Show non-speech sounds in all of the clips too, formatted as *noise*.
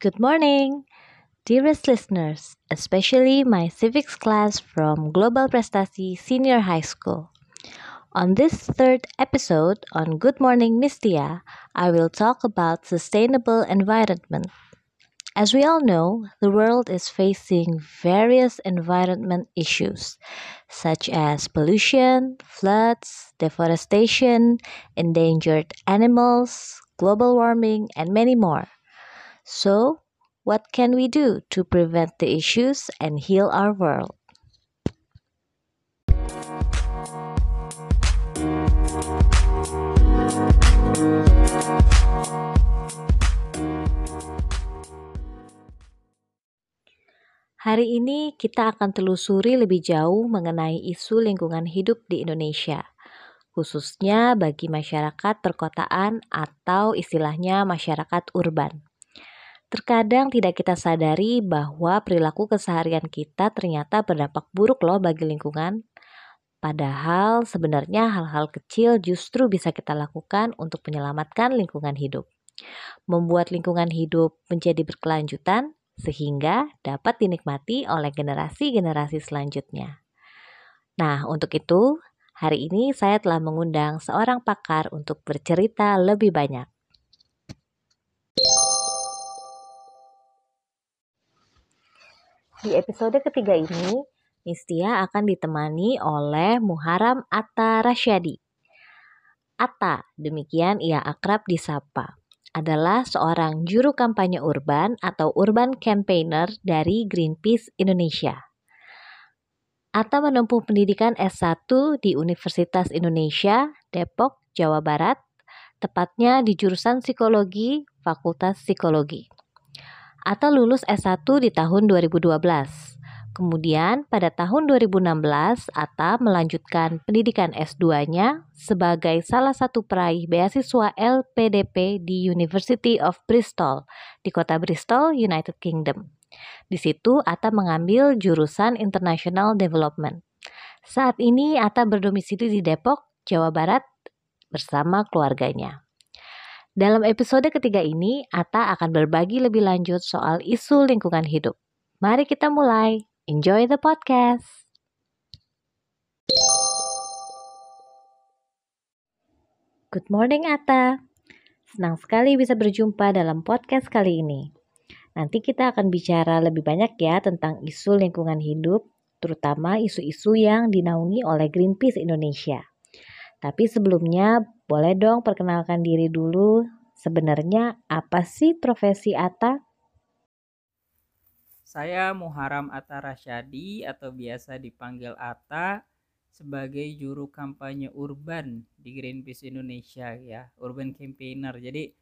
Good morning, dearest listeners, especially my civics class from Global Prestasi Senior High School. On this third episode on Good Morning Mistia, I will talk about sustainable environment. As we all know, the world is facing various environment issues such as pollution, floods, deforestation, endangered animals, global warming, and many more. So, what can we do to prevent the issues and heal our world? Hari ini kita akan telusuri lebih jauh mengenai isu lingkungan hidup di Indonesia, khususnya bagi masyarakat perkotaan atau istilahnya masyarakat urban. Terkadang tidak kita sadari bahwa perilaku keseharian kita ternyata berdampak buruk loh bagi lingkungan. Padahal sebenarnya hal-hal kecil justru bisa kita lakukan untuk menyelamatkan lingkungan hidup. Membuat lingkungan hidup menjadi berkelanjutan sehingga dapat dinikmati oleh generasi-generasi selanjutnya. Nah, untuk itu, hari ini saya telah mengundang seorang pakar untuk bercerita lebih banyak. Di episode ketiga ini, Mistia akan ditemani oleh Muharam Atta Rasyadi. Atta, demikian ia akrab disapa, adalah seorang juru kampanye urban atau urban campaigner dari Greenpeace Indonesia. Atta menempuh pendidikan S1 di Universitas Indonesia, Depok, Jawa Barat, tepatnya di jurusan Psikologi, Fakultas Psikologi atau lulus S1 di tahun 2012. Kemudian pada tahun 2016 Atta melanjutkan pendidikan S2-nya sebagai salah satu peraih beasiswa LPDP di University of Bristol di kota Bristol, United Kingdom. Di situ Atta mengambil jurusan International Development. Saat ini Atta berdomisili di Depok, Jawa Barat bersama keluarganya. Dalam episode ketiga ini, Ata akan berbagi lebih lanjut soal isu lingkungan hidup. Mari kita mulai. Enjoy the podcast. Good morning, Ata. Senang sekali bisa berjumpa dalam podcast kali ini. Nanti kita akan bicara lebih banyak ya tentang isu lingkungan hidup, terutama isu-isu yang dinaungi oleh Greenpeace Indonesia. Tapi sebelumnya boleh dong perkenalkan diri dulu. Sebenarnya apa sih profesi Ata? Saya Muharam Atta Rasyadi atau biasa dipanggil Ata sebagai juru kampanye urban di Greenpeace Indonesia ya, urban campaigner. Jadi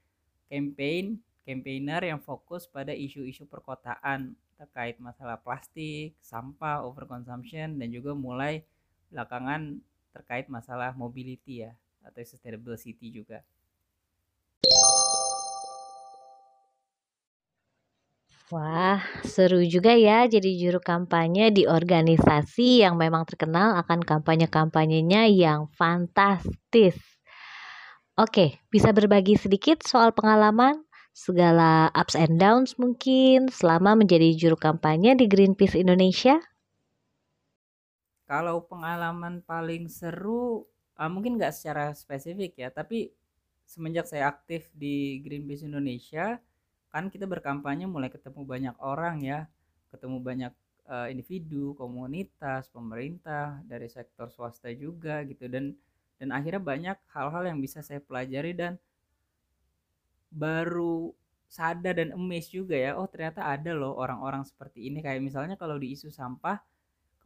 campaign campaigner yang fokus pada isu-isu perkotaan terkait masalah plastik, sampah, overconsumption dan juga mulai belakangan terkait masalah mobility ya atau sustainable city juga. Wah, seru juga ya jadi juru kampanye di organisasi yang memang terkenal akan kampanye-kampanyenya yang fantastis. Oke, bisa berbagi sedikit soal pengalaman, segala ups and downs mungkin selama menjadi juru kampanye di Greenpeace Indonesia? Kalau pengalaman paling seru uh, mungkin nggak secara spesifik ya tapi semenjak saya aktif di Greenpeace Indonesia kan kita berkampanye mulai ketemu banyak orang ya. Ketemu banyak uh, individu komunitas pemerintah dari sektor swasta juga gitu. Dan dan akhirnya banyak hal-hal yang bisa saya pelajari dan baru sadar dan emes juga ya oh ternyata ada loh orang-orang seperti ini. Kayak misalnya kalau di isu sampah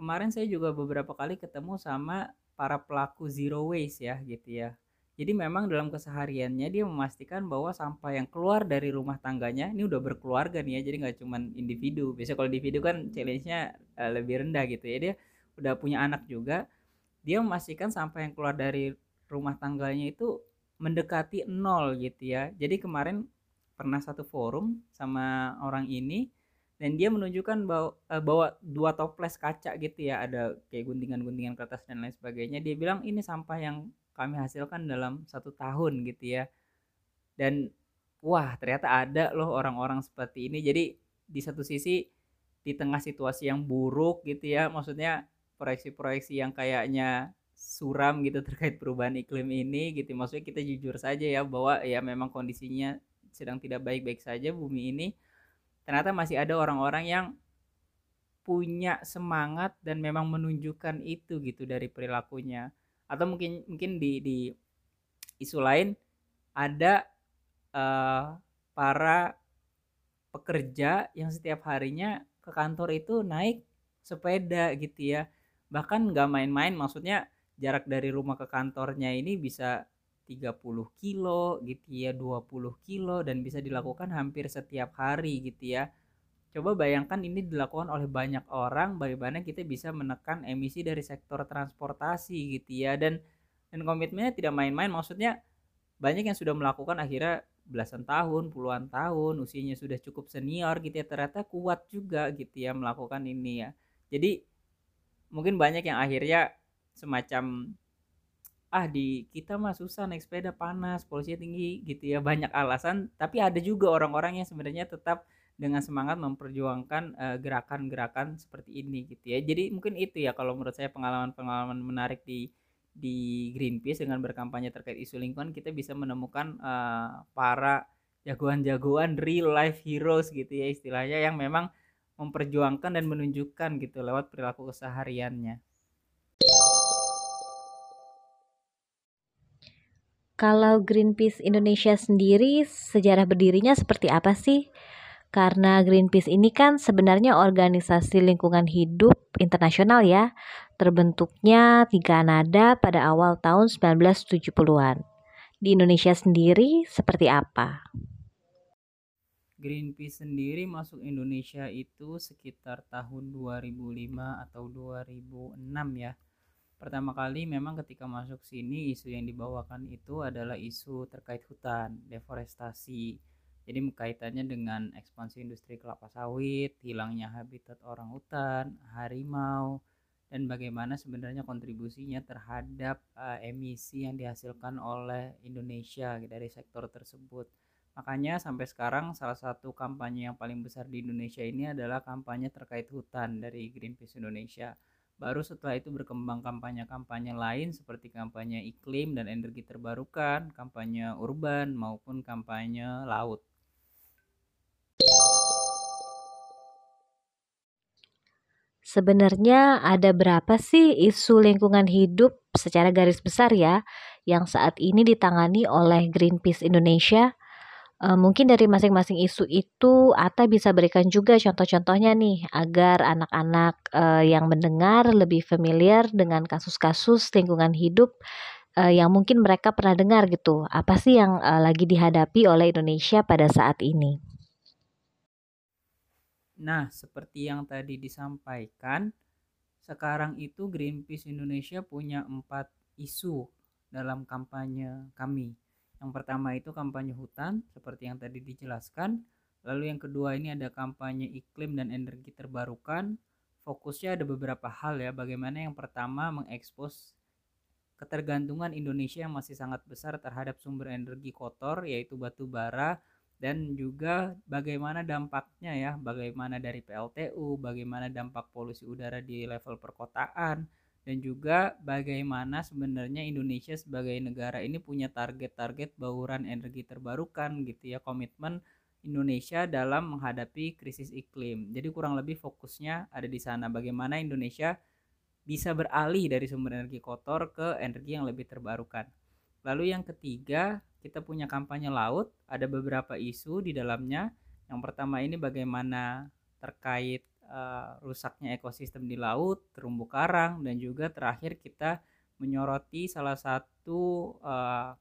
kemarin saya juga beberapa kali ketemu sama para pelaku zero waste ya gitu ya. Jadi memang dalam kesehariannya dia memastikan bahwa sampah yang keluar dari rumah tangganya ini udah berkeluarga nih ya. Jadi nggak cuma individu. Biasanya kalau individu kan challenge-nya uh, lebih rendah gitu ya. Dia udah punya anak juga. Dia memastikan sampah yang keluar dari rumah tangganya itu mendekati nol gitu ya. Jadi kemarin pernah satu forum sama orang ini dan dia menunjukkan bahwa, uh, bahwa dua toples kaca gitu ya ada kayak guntingan-guntingan kertas dan lain sebagainya dia bilang ini sampah yang kami hasilkan dalam satu tahun gitu ya. Dan wah ternyata ada loh orang-orang seperti ini. Jadi di satu sisi di tengah situasi yang buruk gitu ya maksudnya proyeksi-proyeksi yang kayaknya suram gitu *laughs* terkait perubahan iklim ini gitu maksudnya kita jujur saja ya bahwa ya memang kondisinya sedang tidak baik-baik saja bumi ini ternyata masih ada orang-orang yang punya semangat dan memang menunjukkan itu gitu dari perilakunya. Atau mungkin mungkin di di isu lain ada uh, para pekerja yang setiap harinya ke kantor itu naik sepeda gitu ya. Bahkan nggak main-main maksudnya jarak dari rumah ke kantornya ini bisa 30 kilo gitu ya 20 kilo dan bisa dilakukan hampir setiap hari gitu ya coba bayangkan ini dilakukan oleh banyak orang bagaimana kita bisa menekan emisi dari sektor transportasi gitu ya dan dan komitmennya tidak main-main maksudnya banyak yang sudah melakukan akhirnya belasan tahun, puluhan tahun, usianya sudah cukup senior gitu ya, ternyata kuat juga gitu ya melakukan ini ya. Jadi mungkin banyak yang akhirnya semacam ah di kita mah susah naik sepeda panas, polusinya tinggi gitu ya, banyak alasan, tapi ada juga orang-orang yang sebenarnya tetap dengan semangat memperjuangkan gerakan-gerakan uh, seperti ini gitu ya. Jadi mungkin itu ya kalau menurut saya pengalaman-pengalaman menarik di di Greenpeace dengan berkampanye terkait isu lingkungan kita bisa menemukan uh, para jagoan-jagoan real life heroes gitu ya istilahnya yang memang memperjuangkan dan menunjukkan gitu lewat perilaku kesehariannya. Kalau Greenpeace Indonesia sendiri sejarah berdirinya seperti apa sih? Karena Greenpeace ini kan sebenarnya organisasi lingkungan hidup internasional ya, terbentuknya di Kanada pada awal tahun 1970-an. Di Indonesia sendiri seperti apa? Greenpeace sendiri masuk Indonesia itu sekitar tahun 2005 atau 2006 ya. Pertama kali memang ketika masuk sini isu yang dibawakan itu adalah isu terkait hutan, deforestasi jadi kaitannya dengan ekspansi industri kelapa sawit, hilangnya habitat orang hutan, harimau, dan bagaimana sebenarnya kontribusinya terhadap uh, emisi yang dihasilkan oleh Indonesia dari sektor tersebut. Makanya sampai sekarang salah satu kampanye yang paling besar di Indonesia ini adalah kampanye terkait hutan dari Greenpeace Indonesia. Baru setelah itu berkembang kampanye-kampanye lain seperti kampanye iklim dan energi terbarukan, kampanye urban maupun kampanye laut. Sebenarnya ada berapa sih isu lingkungan hidup secara garis besar ya yang saat ini ditangani oleh Greenpeace Indonesia? E, mungkin dari masing-masing isu itu Ata bisa berikan juga contoh-contohnya nih agar anak-anak e, yang mendengar lebih familiar dengan kasus-kasus lingkungan hidup e, yang mungkin mereka pernah dengar gitu. Apa sih yang e, lagi dihadapi oleh Indonesia pada saat ini? Nah, seperti yang tadi disampaikan, sekarang itu Greenpeace Indonesia punya empat isu dalam kampanye kami. Yang pertama itu kampanye hutan, seperti yang tadi dijelaskan. Lalu yang kedua ini ada kampanye iklim dan energi terbarukan. Fokusnya ada beberapa hal ya. Bagaimana yang pertama mengekspos ketergantungan Indonesia yang masih sangat besar terhadap sumber energi kotor yaitu batu bara dan juga bagaimana dampaknya ya, bagaimana dari PLTU, bagaimana dampak polusi udara di level perkotaan, dan juga bagaimana sebenarnya Indonesia sebagai negara ini punya target-target bauran energi terbarukan gitu ya, komitmen Indonesia dalam menghadapi krisis iklim. Jadi kurang lebih fokusnya ada di sana bagaimana Indonesia bisa beralih dari sumber energi kotor ke energi yang lebih terbarukan. Lalu yang ketiga, kita punya kampanye laut, ada beberapa isu di dalamnya. Yang pertama ini bagaimana terkait uh, rusaknya ekosistem di laut, terumbu karang, dan juga terakhir kita menyoroti salah satu uh,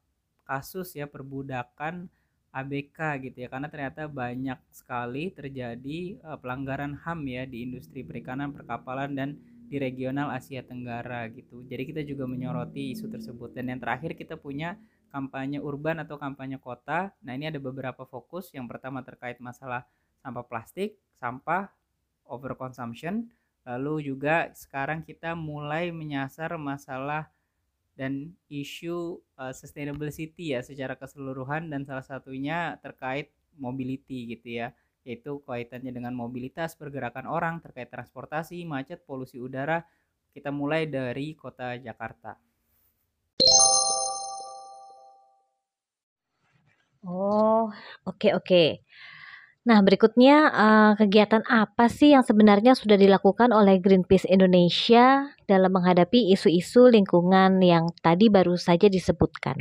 kasus ya perbudakan ABK gitu ya karena ternyata banyak sekali terjadi uh, pelanggaran HAM ya di industri perikanan, perkapalan dan di regional Asia Tenggara gitu. Jadi kita juga menyoroti isu tersebut dan yang terakhir kita punya kampanye urban atau kampanye kota. Nah, ini ada beberapa fokus. Yang pertama terkait masalah sampah plastik, sampah overconsumption. Lalu juga sekarang kita mulai menyasar masalah dan isu uh, sustainable city ya secara keseluruhan dan salah satunya terkait mobility gitu ya. Yaitu kaitannya dengan mobilitas pergerakan orang terkait transportasi macet polusi udara. Kita mulai dari kota Jakarta. Oh oke oke Nah, berikutnya uh, kegiatan apa sih yang sebenarnya sudah dilakukan oleh Greenpeace Indonesia dalam menghadapi isu-isu lingkungan yang tadi baru saja disebutkan?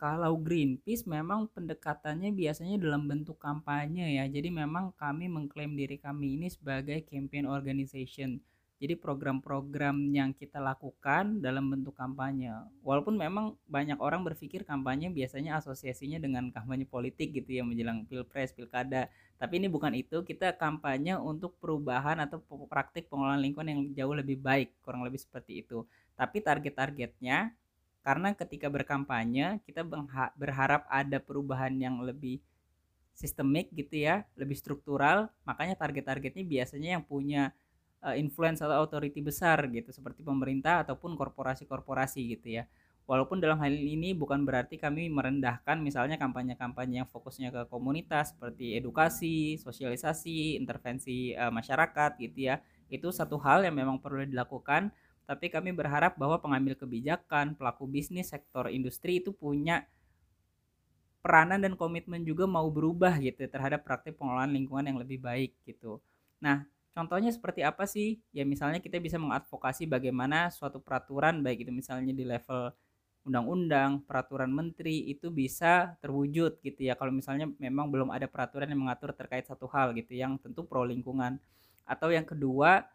Kalau Greenpeace memang pendekatannya biasanya dalam bentuk kampanye ya. Jadi memang kami mengklaim diri kami ini sebagai campaign organization jadi program-program yang kita lakukan dalam bentuk kampanye. Walaupun memang banyak orang berpikir kampanye biasanya asosiasinya dengan kampanye politik gitu ya menjelang pilpres pilkada. Tapi ini bukan itu kita kampanye untuk perubahan atau praktik pengelolaan lingkungan yang jauh lebih baik kurang lebih seperti itu. Tapi target-targetnya karena ketika berkampanye kita berharap ada perubahan yang lebih sistemik gitu ya lebih struktural makanya target-targetnya biasanya yang punya uh, influence atau authority besar gitu seperti pemerintah ataupun korporasi-korporasi gitu ya. Walaupun dalam hal ini bukan berarti kami merendahkan misalnya kampanye-kampanye yang fokusnya ke komunitas seperti edukasi, sosialisasi, intervensi uh, masyarakat gitu ya. Itu satu hal yang memang perlu dilakukan, tapi kami berharap bahwa pengambil kebijakan, pelaku bisnis, sektor industri itu punya peranan dan komitmen juga mau berubah gitu terhadap praktik pengelolaan lingkungan yang lebih baik gitu. Nah, Contohnya seperti apa sih? Ya misalnya kita bisa mengadvokasi bagaimana suatu peraturan baik itu misalnya di level undang-undang, peraturan menteri itu bisa terwujud gitu ya. Kalau misalnya memang belum ada peraturan yang mengatur terkait satu hal gitu yang tentu pro lingkungan. Atau yang kedua,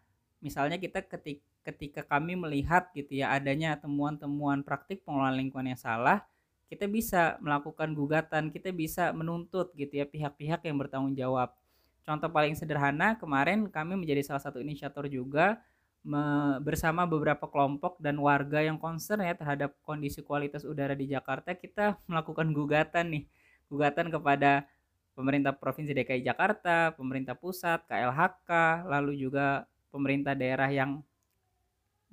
misalnya kita ketika ketika kami melihat gitu ya adanya temuan-temuan praktik pengelolaan lingkungan yang salah, kita bisa melakukan gugatan, kita bisa menuntut gitu ya pihak-pihak yang bertanggung jawab Contoh paling sederhana kemarin kami menjadi salah satu inisiator juga me, bersama beberapa kelompok dan warga yang concern ya terhadap kondisi kualitas udara di Jakarta kita melakukan gugatan nih. Gugatan kepada pemerintah provinsi DKI Jakarta, pemerintah pusat, KLHK, lalu juga pemerintah daerah yang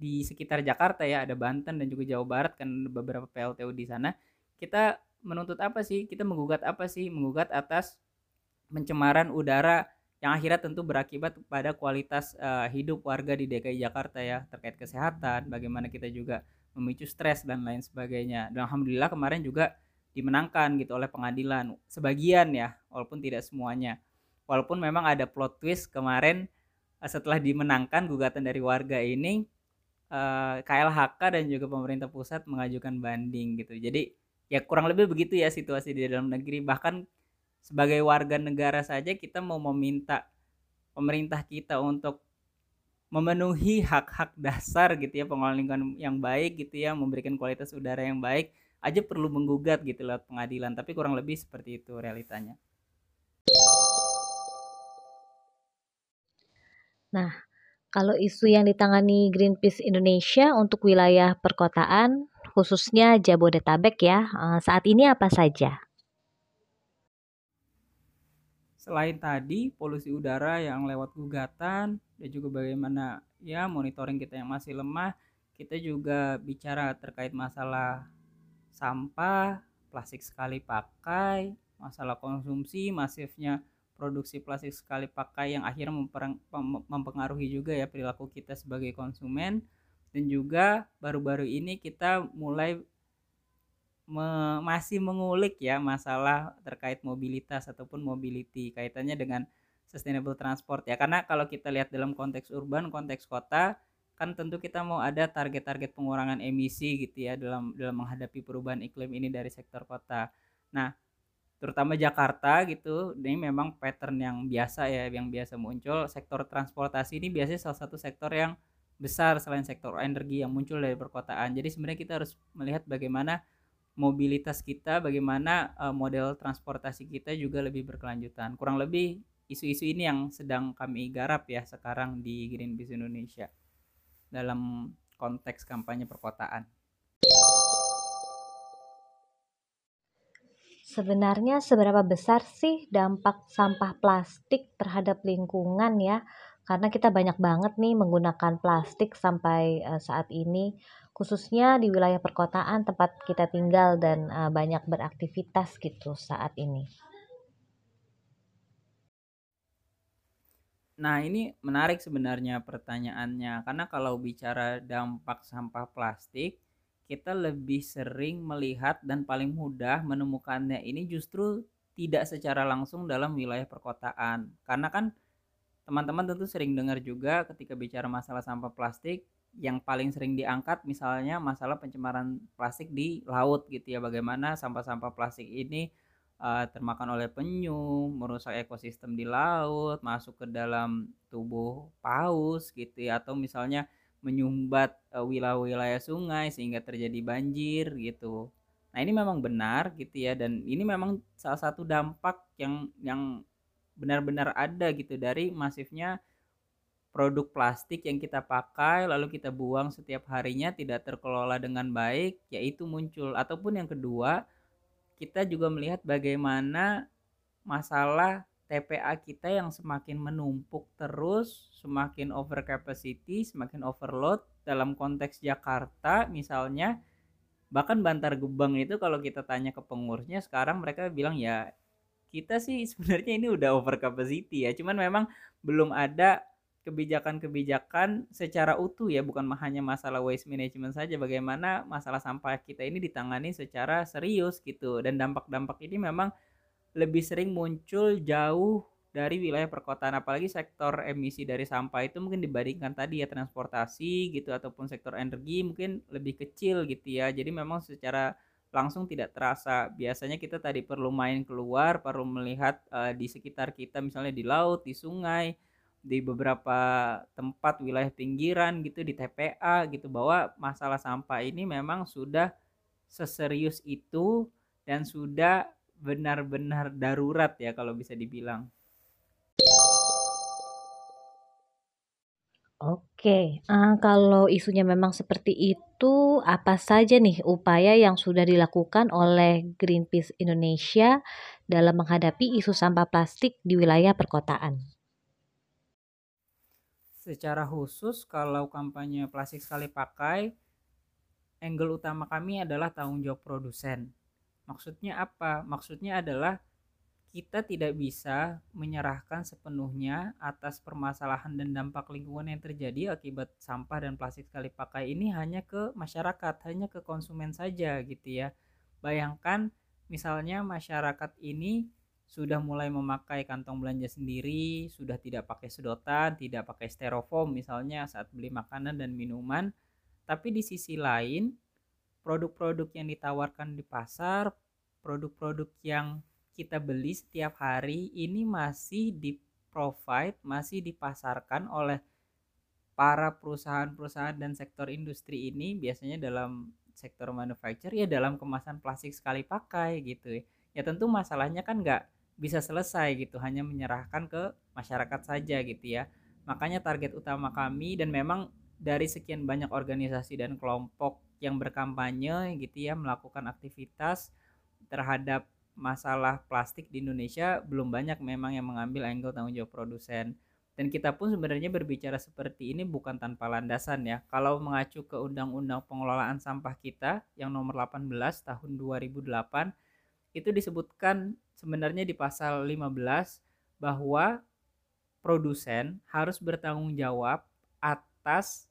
di sekitar Jakarta ya ada Banten dan juga Jawa Barat kan beberapa PLTU di sana. Kita menuntut apa sih? Kita menggugat apa sih? Menggugat atas pencemaran udara yang akhirnya tentu berakibat pada kualitas uh, hidup warga di DKI Jakarta ya terkait kesehatan, bagaimana kita juga memicu stres dan lain sebagainya. Dan alhamdulillah kemarin juga dimenangkan gitu oleh pengadilan sebagian ya, walaupun tidak semuanya. Walaupun memang ada plot twist kemarin uh, setelah dimenangkan gugatan dari warga ini uh, eh, KLHK dan juga pemerintah pusat mengajukan banding gitu. Jadi ya kurang lebih begitu ya situasi di dalam negeri bahkan sebagai warga negara saja kita mau meminta pemerintah kita untuk memenuhi hak-hak dasar gitu ya pengelolaan lingkungan yang baik gitu ya memberikan kualitas udara yang baik aja perlu menggugat gitu lewat pengadilan tapi kurang lebih seperti itu realitanya. Nah, kalau isu yang ditangani Greenpeace Indonesia untuk wilayah perkotaan khususnya Jabodetabek ya, eh, saat ini apa saja? Selain tadi polusi udara yang lewat gugatan dan juga bagaimana ya monitoring kita yang masih lemah, kita juga bicara terkait masalah sampah, plastik sekali pakai, masalah konsumsi, masifnya produksi plastik sekali pakai yang akhirnya mempengaruhi juga ya perilaku kita sebagai konsumen. Dan juga baru-baru ini kita mulai me masih mengulik ya masalah terkait mobilitas ataupun mobility kaitannya dengan sustainable transport ya karena kalau kita lihat dalam konteks urban konteks kota kan tentu kita mau ada target-target pengurangan emisi gitu ya dalam dalam menghadapi perubahan iklim ini dari sektor kota. Nah, terutama Jakarta gitu, ini memang pattern yang biasa ya, yang biasa muncul. Sektor transportasi ini biasanya salah satu sektor yang besar selain sektor energi yang muncul dari perkotaan. Jadi sebenarnya kita harus melihat bagaimana mobilitas kita, bagaimana uh, model transportasi kita juga lebih berkelanjutan. Kurang lebih isu-isu ini yang sedang kami garap ya sekarang di Greenpeace Indonesia dalam konteks kampanye perkotaan. Sebenarnya seberapa besar sih dampak sampah plastik terhadap lingkungan ya? karena kita banyak banget nih menggunakan plastik sampai uh, saat ini khususnya di wilayah perkotaan tempat kita tinggal dan uh, banyak beraktivitas gitu saat ini. Nah, ini menarik sebenarnya pertanyaannya karena kalau bicara dampak sampah plastik kita lebih sering melihat dan paling mudah menemukannya ini justru tidak secara langsung dalam wilayah perkotaan. Karena kan teman-teman tentu sering dengar juga ketika bicara masalah sampah plastik yang paling sering diangkat misalnya masalah pencemaran plastik di laut gitu ya. Bagaimana sampah-sampah plastik ini uh, termakan oleh penyu merusak ekosistem di laut masuk ke dalam tubuh paus gitu ya. Atau misalnya menyumbat wilayah-wilayah sungai sehingga terjadi banjir gitu. Nah ini memang benar gitu ya dan ini memang salah satu dampak yang yang benar-benar ada gitu dari masifnya produk plastik yang kita pakai lalu kita buang setiap harinya tidak terkelola dengan baik yaitu muncul. Ataupun yang kedua kita juga melihat bagaimana masalah TPA kita yang semakin menumpuk terus, semakin over capacity, semakin overload. Dalam konteks Jakarta misalnya bahkan Bantar Gebang itu kalau kita tanya ke pengurusnya sekarang mereka bilang ya kita sih sebenarnya ini udah over capacity ya. Cuman memang belum ada kebijakan-kebijakan secara utuh ya bukan hanya masalah waste management saja bagaimana masalah sampah kita ini ditangani secara serius gitu dan dampak-dampak ini memang lebih sering muncul jauh dari wilayah perkotaan apalagi sektor emisi dari sampah itu mungkin dibandingkan tadi ya transportasi gitu ataupun sektor energi mungkin lebih kecil gitu ya jadi memang secara langsung tidak terasa. Biasanya kita tadi perlu main keluar, perlu melihat uh, di sekitar kita misalnya di laut, di sungai, di beberapa tempat wilayah pinggiran gitu di TPA gitu bahwa masalah sampah ini memang sudah seserius itu dan sudah benar-benar darurat ya kalau bisa dibilang. Oke, uh, kalau isunya memang seperti itu, apa saja nih upaya yang sudah dilakukan oleh Greenpeace Indonesia dalam menghadapi isu sampah plastik di wilayah perkotaan? Secara khusus kalau kampanye plastik sekali pakai, angle utama kami adalah tanggung jawab produsen. Maksudnya apa? Maksudnya adalah kita tidak bisa menyerahkan sepenuhnya atas permasalahan dan dampak lingkungan yang terjadi akibat sampah dan plastik sekali pakai ini hanya ke masyarakat, hanya ke konsumen saja gitu ya. Bayangkan misalnya masyarakat ini sudah mulai memakai kantong belanja sendiri, sudah tidak pakai sedotan, tidak pakai styrofoam misalnya saat beli makanan dan minuman. Tapi di sisi lain, produk-produk yang ditawarkan di pasar, produk-produk yang kita beli setiap hari ini masih di provide, masih dipasarkan oleh para perusahaan-perusahaan dan sektor industri ini biasanya dalam sektor manufacture ya dalam kemasan plastik sekali pakai gitu ya. Tentu masalahnya kan nggak bisa selesai gitu hanya menyerahkan ke masyarakat saja gitu ya. Makanya target utama kami dan memang dari sekian banyak organisasi dan kelompok yang berkampanye gitu ya melakukan aktivitas terhadap masalah plastik di Indonesia belum banyak memang yang mengambil angle tanggung jawab produsen. Dan kita pun sebenarnya berbicara seperti ini bukan tanpa landasan ya. Kalau mengacu ke Undang-Undang Pengelolaan Sampah kita yang nomor 18 tahun 2008 itu disebutkan sebenarnya di pasal 15 bahwa produsen harus bertanggung jawab atas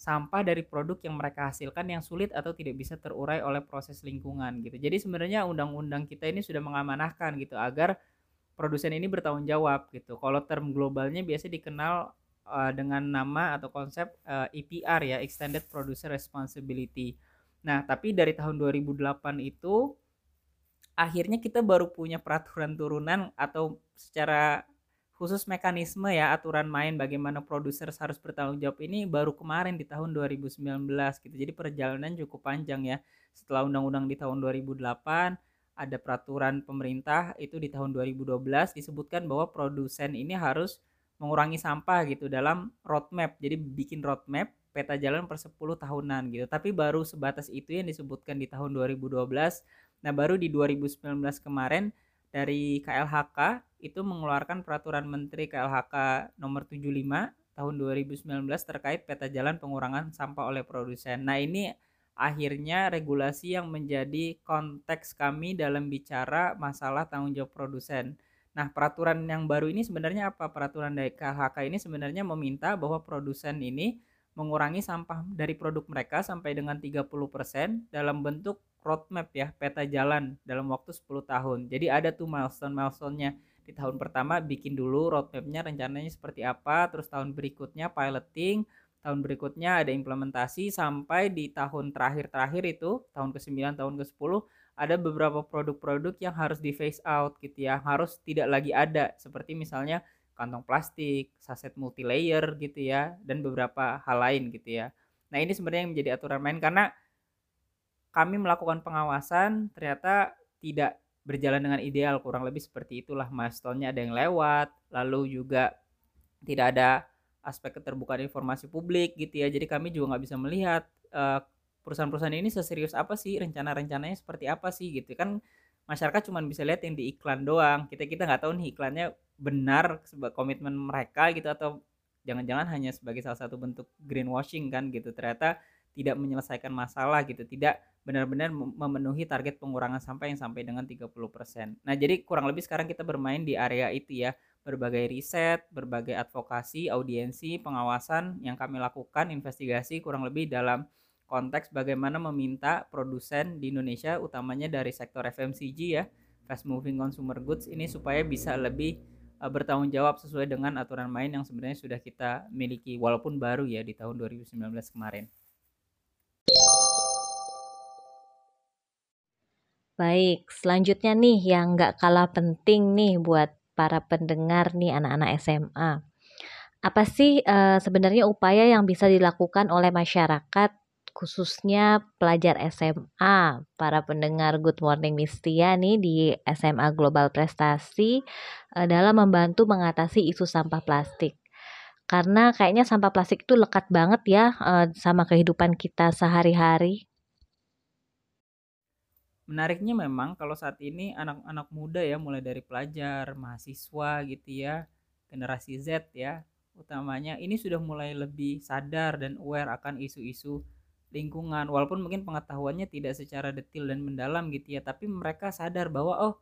sampah dari produk yang mereka hasilkan yang sulit atau tidak bisa terurai oleh proses lingkungan gitu. Jadi sebenarnya undang-undang kita ini sudah mengamanahkan gitu agar produsen ini bertanggung jawab gitu. Kalau term globalnya biasa dikenal uh, dengan nama atau konsep uh, eh, EPR ya, Extended Producer Responsibility. Nah, tapi dari tahun 2008 itu akhirnya kita baru punya peraturan turunan atau secara khusus mekanisme ya aturan main bagaimana produser harus bertanggung jawab ini baru kemarin di tahun 2019 gitu. Jadi perjalanan cukup panjang ya. Setelah undang-undang di tahun 2008 ada peraturan pemerintah itu di tahun 2012 disebutkan bahwa produsen ini harus mengurangi sampah gitu dalam roadmap. Jadi bikin roadmap peta jalan per 10 tahunan gitu. Tapi baru sebatas itu yang disebutkan di tahun 2012. Nah, baru di 2019 kemarin dari KLHK itu mengeluarkan peraturan Menteri KLHK nomor 75 tahun 2019 terkait peta jalan pengurangan sampah oleh produsen. Nah, ini akhirnya regulasi yang menjadi konteks kami dalam bicara masalah tanggung jawab produsen. Nah, peraturan yang baru ini sebenarnya apa? Peraturan dari KHK ini sebenarnya meminta bahwa produsen ini mengurangi sampah dari produk mereka sampai dengan 30% dalam bentuk roadmap ya, peta jalan dalam waktu 10 tahun. Jadi ada tuh milestone-milestone-nya. Di tahun pertama bikin dulu roadmapnya rencananya seperti apa, terus tahun berikutnya piloting, tahun berikutnya ada implementasi sampai di tahun terakhir-terakhir itu tahun ke-9 tahun ke-10 ada beberapa produk-produk yang harus di phase out gitu ya harus tidak lagi ada seperti misalnya kantong plastik saset multi layer gitu ya dan beberapa hal lain gitu ya nah ini sebenarnya yang menjadi aturan main karena kami melakukan pengawasan ternyata tidak berjalan dengan ideal kurang lebih seperti itulah. Milestone-nya ada yang lewat lalu juga tidak ada aspek keterbukaan informasi publik gitu ya. Jadi kami juga nggak bisa melihat uh, perusahaan-perusahaan ini seserius apa sih rencana-rencananya seperti apa sih gitu. Kan masyarakat cuma bisa lihat yang di iklan doang. Kita kita nggak tahu nih iklannya benar sebagai komitmen mereka gitu atau jangan-jangan hanya sebagai salah satu bentuk greenwashing kan gitu. Ternyata tidak menyelesaikan masalah gitu tidak benar-benar memenuhi target pengurangan sampah yang sampai dengan 30%. Nah, jadi kurang lebih sekarang kita bermain di area itu ya berbagai riset, berbagai advokasi, audiensi, pengawasan yang kami lakukan, investigasi kurang lebih dalam konteks bagaimana meminta produsen di Indonesia, utamanya dari sektor FMCG ya, fast moving consumer goods ini supaya bisa lebih uh, bertanggung jawab sesuai dengan aturan main yang sebenarnya sudah kita miliki walaupun baru ya di tahun 2019 kemarin. Baik, selanjutnya nih yang nggak kalah penting nih buat para pendengar nih anak-anak SMA. Apa sih uh, sebenarnya upaya yang bisa dilakukan oleh masyarakat khususnya pelajar SMA, para pendengar Good Morning Mistia nih di SMA Global Prestasi uh, dalam membantu mengatasi isu sampah plastik. Karena kayaknya sampah plastik itu lekat banget ya uh, sama kehidupan kita sehari-hari. Menariknya memang kalau saat ini anak-anak muda ya mulai dari pelajar, mahasiswa gitu ya, generasi Z ya, utamanya ini sudah mulai lebih sadar dan aware akan isu-isu lingkungan. Walaupun mungkin pengetahuannya tidak secara detail dan mendalam gitu ya, tapi mereka sadar bahwa oh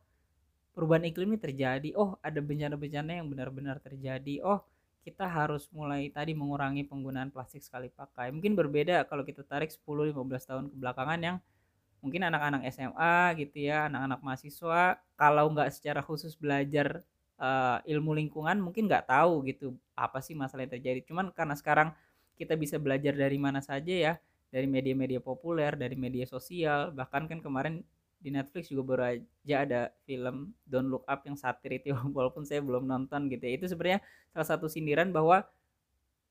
perubahan iklim ini terjadi, oh ada bencana-bencana yang benar-benar terjadi, oh kita harus mulai tadi mengurangi penggunaan plastik sekali pakai. Mungkin berbeda kalau kita tarik 10-15 tahun kebelakangan yang mungkin anak-anak SMA gitu ya anak-anak mahasiswa kalau nggak secara khusus belajar uh, ilmu lingkungan mungkin nggak tahu gitu apa sih masalah yang terjadi. Cuman karena sekarang kita bisa belajar dari mana saja ya dari media-media populer dari media sosial bahkan kan kemarin di Netflix juga baru aja ada film Don't Look Up yang satir itu *laughs* walaupun saya belum nonton gitu ya. Itu sebenarnya salah satu sindiran bahwa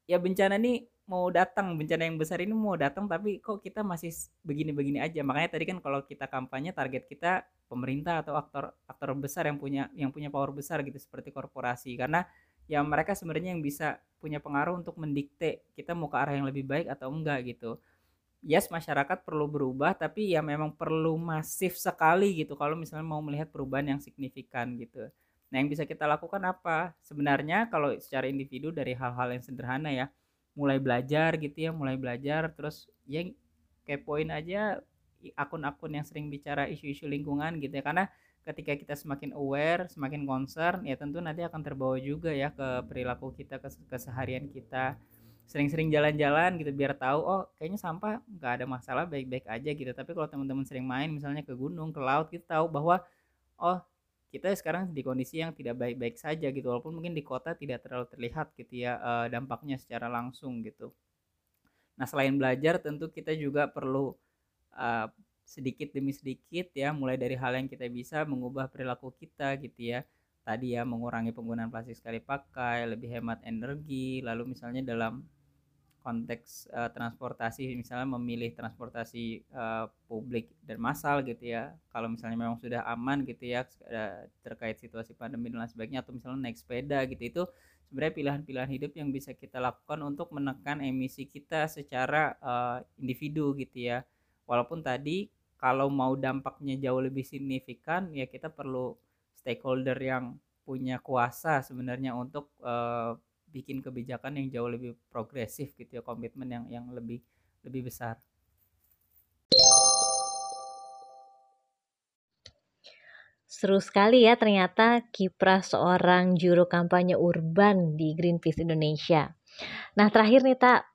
ya bencana nih mau datang bencana yang besar ini mau datang tapi kok kita masih begini-begini aja. Makanya tadi kan kalau kita kampanye target kita pemerintah atau aktor aktor besar yang punya yang punya power besar gitu seperti korporasi. Karena ya mereka sebenarnya yang bisa punya pengaruh untuk mendikte kita mau ke arah yang lebih baik atau enggak gitu. Yes masyarakat perlu berubah tapi ya memang perlu masif sekali gitu kalau misalnya mau melihat perubahan yang signifikan gitu. Nah yang bisa kita lakukan apa? Sebenarnya kalau secara individu dari hal-hal yang sederhana ya mulai belajar gitu ya mulai belajar terus ya kepoin aja akun-akun yang sering bicara isu-isu lingkungan gitu ya. Karena ketika kita semakin aware semakin concern ya tentu nanti akan terbawa juga ya ke perilaku kita ke keseharian kita. Sering-sering jalan-jalan gitu biar tahu oh kayaknya sampah nggak ada masalah baik-baik aja gitu. Tapi kalau teman-teman sering main misalnya ke gunung ke laut kita tahu bahwa oh kita sekarang di kondisi yang tidak baik-baik saja gitu walaupun mungkin di kota tidak terlalu terlihat gitu ya uh, dampaknya secara langsung gitu. Nah selain belajar tentu kita juga perlu uh, sedikit demi sedikit ya mulai dari hal yang kita bisa mengubah perilaku kita gitu ya tadi ya mengurangi penggunaan plastik sekali pakai lebih hemat energi lalu misalnya dalam konteks uh, transportasi misalnya memilih transportasi uh, publik dan massal gitu ya. Kalau misalnya memang sudah aman gitu ya terkait situasi pandemi dan lain sebagainya atau misalnya naik sepeda gitu itu sebenarnya pilihan-pilihan hidup yang bisa kita lakukan untuk menekan emisi kita secara uh, individu gitu ya. Walaupun tadi kalau mau dampaknya jauh lebih signifikan ya kita perlu stakeholder yang punya kuasa sebenarnya untuk uh, bikin kebijakan yang jauh lebih progresif gitu ya komitmen yang yang lebih lebih besar. Seru sekali ya ternyata kiprah seorang juru kampanye urban di Greenpeace Indonesia. Nah terakhir nih tak,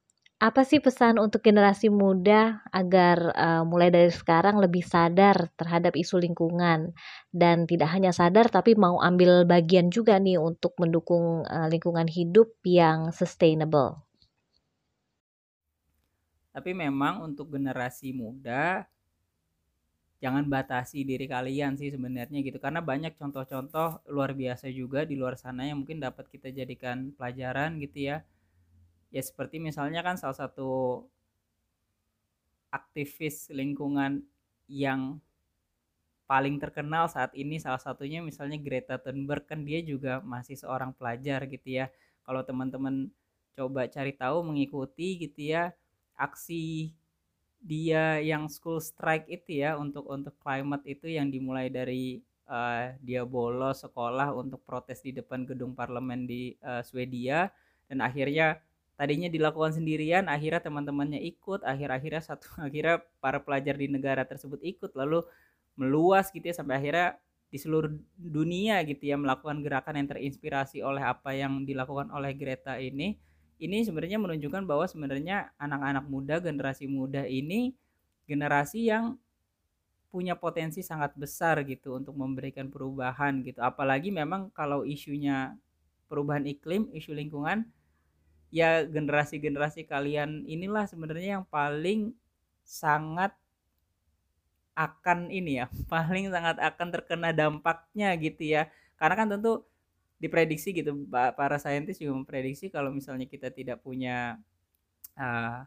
apa sih pesan untuk generasi muda agar uh, mulai dari sekarang lebih sadar terhadap isu lingkungan? Dan tidak hanya sadar tapi mau ambil bagian juga nih untuk mendukung uh, lingkungan hidup yang sustainable. Tapi memang untuk generasi muda jangan batasi diri kalian sih sebenarnya gitu. Karena banyak contoh-contoh luar biasa juga di luar sana yang mungkin dapat kita jadikan pelajaran gitu ya ya seperti misalnya kan salah satu aktivis lingkungan yang paling terkenal saat ini salah satunya misalnya Greta Thunberg kan dia juga masih seorang pelajar gitu ya. Kalau teman-teman coba cari tahu mengikuti gitu ya aksi dia yang school strike itu ya untuk untuk climate itu yang dimulai dari uh, dia bolos sekolah untuk protes di depan gedung parlemen di uh, Swedia dan akhirnya tadinya dilakukan sendirian akhirnya teman-temannya ikut akhir-akhirnya satu *laughs* akhirnya para pelajar di negara tersebut ikut lalu meluas gitu ya sampai akhirnya di seluruh dunia gitu ya melakukan gerakan yang terinspirasi oleh apa yang dilakukan oleh Greta ini ini sebenarnya menunjukkan bahwa sebenarnya anak-anak muda, generasi muda ini generasi yang punya potensi sangat besar gitu untuk memberikan perubahan gitu. Apalagi memang kalau isunya perubahan iklim, isu lingkungan, ya generasi-generasi kalian inilah sebenarnya yang paling sangat akan ini ya, *laughs* paling sangat akan terkena dampaknya gitu ya. Karena kan tentu diprediksi gitu para saintis juga memprediksi kalau misalnya kita tidak punya uh,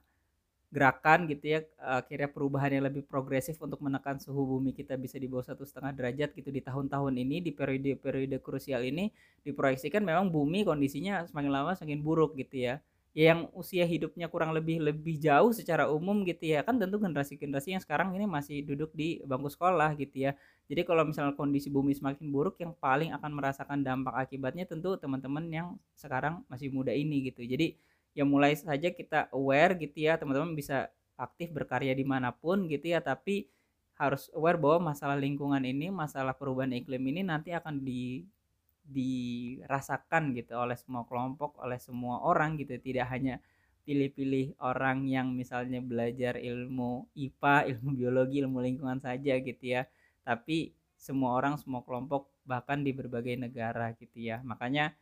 gerakan gitu ya akhirnya perubahan yang lebih progresif untuk menekan suhu bumi kita bisa di bawah satu setengah derajat gitu di tahun-tahun ini di periode-periode krusial ini diproyeksikan memang bumi kondisinya semakin lama semakin buruk gitu ya. Yang usia hidupnya kurang lebih lebih jauh secara umum gitu ya kan tentu generasi-generasi yang sekarang ini masih duduk di bangku sekolah gitu ya. Jadi kalau misalnya kondisi bumi semakin buruk yang paling akan merasakan dampak akibatnya tentu teman-teman yang sekarang masih muda ini gitu. Jadi ya mulai saja kita aware gitu ya teman-teman bisa aktif berkarya di mana pun gitu ya tapi harus aware bahwa masalah lingkungan ini masalah perubahan iklim ini nanti akan di dirasakan gitu oleh semua kelompok, oleh semua orang gitu. Tidak hanya pilih-pilih orang yang misalnya belajar ilmu IPA, *laughs* ilmu biologi, ilmu lingkungan saja gitu ya. Tapi semua orang, semua kelompok bahkan di berbagai negara gitu ya. Makanya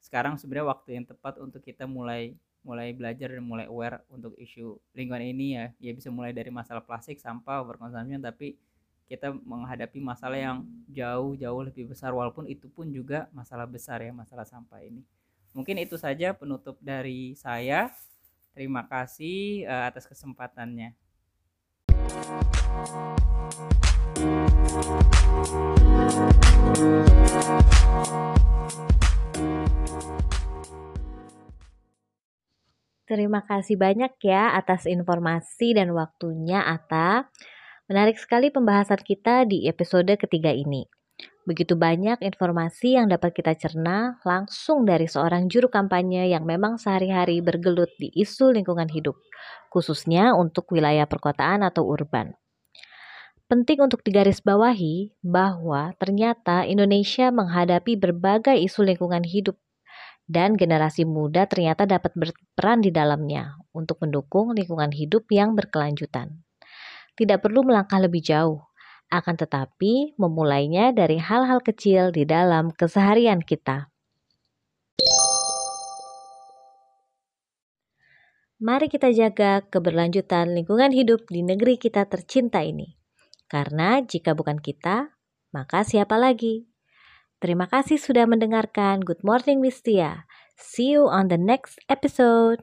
sekarang sebenarnya waktu yang tepat untuk kita mulai mulai belajar dan mulai aware untuk isu lingkungan ini ya. Ya bisa mulai dari masalah plastik, sampah, overconsumption tapi kita menghadapi masalah yang jauh-jauh lebih besar walaupun itu pun juga masalah besar ya masalah sampah ini. Mungkin itu saja penutup dari saya. Terima kasih uh, atas kesempatannya. Terima kasih banyak ya atas informasi dan waktunya Ata. Menarik sekali pembahasan kita di episode ketiga ini. Begitu banyak informasi yang dapat kita cerna langsung dari seorang juru kampanye yang memang sehari-hari bergelut di isu lingkungan hidup, khususnya untuk wilayah perkotaan atau urban. Penting untuk digarisbawahi bahwa ternyata Indonesia menghadapi berbagai isu lingkungan hidup dan generasi muda ternyata dapat berperan di dalamnya untuk mendukung lingkungan hidup yang berkelanjutan tidak perlu melangkah lebih jauh, akan tetapi memulainya dari hal-hal kecil di dalam keseharian kita. Mari kita jaga keberlanjutan lingkungan hidup di negeri kita tercinta ini. Karena jika bukan kita, maka siapa lagi? Terima kasih sudah mendengarkan Good Morning Wistia. See you on the next episode.